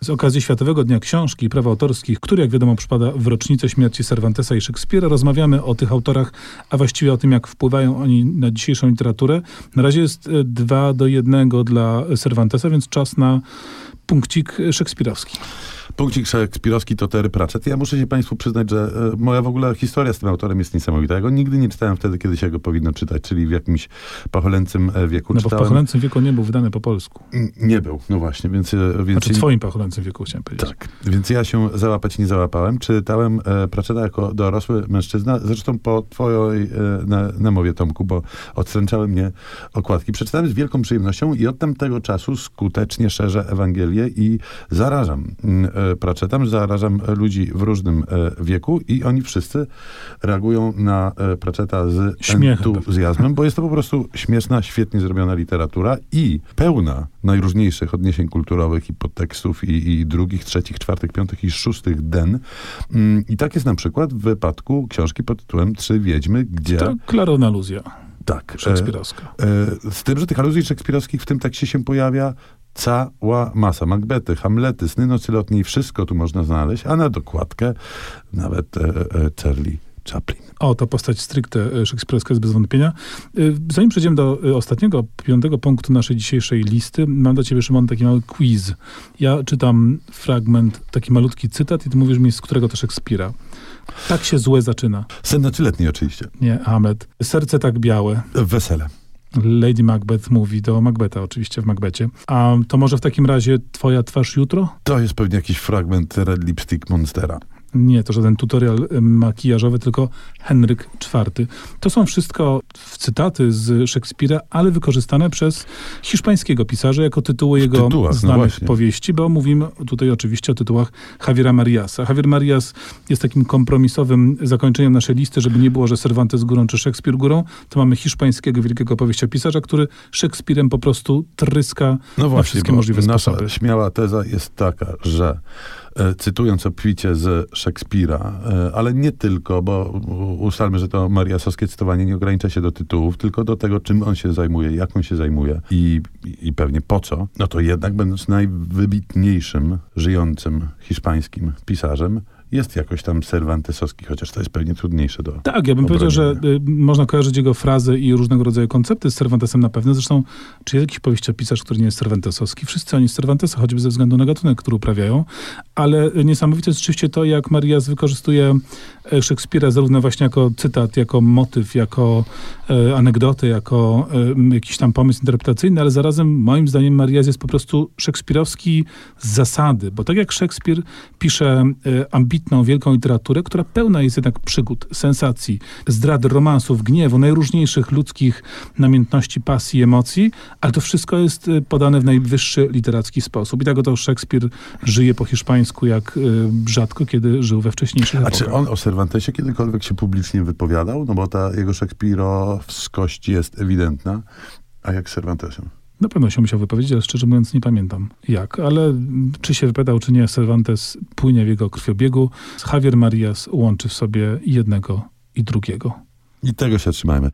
Z okazji Światowego Dnia Książki i Praw Autorskich, który jak wiadomo przypada w rocznicę śmierci Cervantesa i Szekspira, rozmawiamy o tych autorach, a właściwie o tym, jak wpływają oni na dzisiejszą literaturę. Na razie jest e, dwa do jednego dla Cervantesa, więc czas na punkcik szekspirowski. Punkcik szekspirowski to Terry Pratchett. Ja muszę się Państwu przyznać, że e, moja w ogóle historia z tym autorem jest niesamowita. Ja go nigdy nie czytałem wtedy, kiedy się go powinno czytać, czyli w jakimś pacholęcym e, wieku. No bo w pacholęcym wieku nie był wydany po polsku. Nie był, no właśnie. Więc, e, więc znaczy w twoim pacholęcym wieku chciałem powiedzieć. Tak, więc ja się załapać nie załapałem. Czytałem Pratchetta jako dorosły mężczyzna, zresztą po twojej na, namowie, Tomku, bo odstręczały mnie okładki. Przeczytałem z wielką przyjemnością i od tamtego czasu skutecznie szerzę Ewangelię i zarażam mm, e, Pratchettem, zarażam ludzi w różnym e, wieku i oni wszyscy reagują na e, Pratchetta z Śmiechem entuzjazmem, bo jest to po prostu śmieszna, świetnie zrobiona literatura i pełna najróżniejszych odniesień kulturowych i podtekstów i, i drugich, trzecich, czwartych, piątych i szóstych den. Mm, I tak jest na przykład w wypadku książki pod tytułem Trzy Wiedźmy, gdzie... To klarowna aluzja. Tak. Szekspirowska. E, e, z tym, że tych aluzji szekspirowskich w tym tekście się pojawia cała masa. Macbety, Hamlety, Sny Nocy Lotniej, wszystko tu można znaleźć, a na dokładkę nawet e, e, Charlie Chaplin. O, to postać stricte e, szekspirowska jest bez wątpienia. E, zanim przejdziemy do e, ostatniego, piątego punktu naszej dzisiejszej listy, mam dla ciebie, Szymon, taki mały quiz. Ja czytam fragment, taki malutki cytat i ty mówisz mi, z którego to Szekspira. Tak się złe zaczyna. Sen Nocy oczywiście. Nie, Hamlet. Serce tak białe. Wesele. Lady Macbeth mówi do Macbeta oczywiście w Macbecie. A to może w takim razie twoja twarz jutro? To jest pewnie jakiś fragment Red Lipstick Monstera. Nie, to żaden tutorial makijażowy, tylko Henryk IV. To są wszystko cytaty z Szekspira, ale wykorzystane przez hiszpańskiego pisarza jako tytuły jego tytułach, no znanych no powieści, bo mówimy tutaj oczywiście o tytułach Javiera Mariasa. Javier Marias jest takim kompromisowym zakończeniem naszej listy, żeby nie było, że Cervantes górą czy Szekspir górą, to mamy hiszpańskiego wielkiego powieściopisarza, który Szekspirem po prostu tryska no właśnie, na wszystkie możliwe nasza sposoby. śmiała teza jest taka, że cytując obficie z Szekspira, e, ale nie tylko, bo ustalmy, że to mariasowskie cytowanie nie ogranicza się do tytułów, tylko do tego, czym on się zajmuje, jak on się zajmuje i, i pewnie po co, no to jednak będąc najwybitniejszym żyjącym hiszpańskim pisarzem, jest jakoś tam Cervantesowski, chociaż to jest pewnie trudniejsze do Tak, ja bym powiedział, że y, można kojarzyć jego frazy i różnego rodzaju koncepty z Cervantesem na pewno. Zresztą, czy jest jakiś powieściopisarz, który nie jest Cervantesowski? Wszyscy oni z Cervantesa, choćby ze względu na gatunek, który uprawiają. Ale niesamowite jest oczywiście to, jak Marias wykorzystuje Szekspira zarówno właśnie jako cytat, jako motyw, jako e, anegdotę, jako e, jakiś tam pomysł interpretacyjny, ale zarazem moim zdaniem Marias jest po prostu szekspirowski z zasady, bo tak jak Szekspir pisze e, ambitną, wielką literaturę, która pełna jest jednak przygód, sensacji, zdrady, romansów, gniewu, najróżniejszych ludzkich namiętności, pasji, emocji, ale to wszystko jest y, podane w najwyższy literacki sposób. I tak oto Szekspir żyje po hiszpańsku jak y, rzadko, kiedy żył we wcześniejszych A czy on o Cervantesie kiedykolwiek się publicznie wypowiadał? No bo ta jego szekspirowskość jest ewidentna. A jak z Cervantesem? Na pewno się musiał wypowiedzieć, ale szczerze mówiąc nie pamiętam jak. Ale czy się wypowiadał, czy nie, Cervantes płynie w jego krwiobiegu. Javier Marias łączy w sobie jednego i drugiego. I tego się trzymajmy.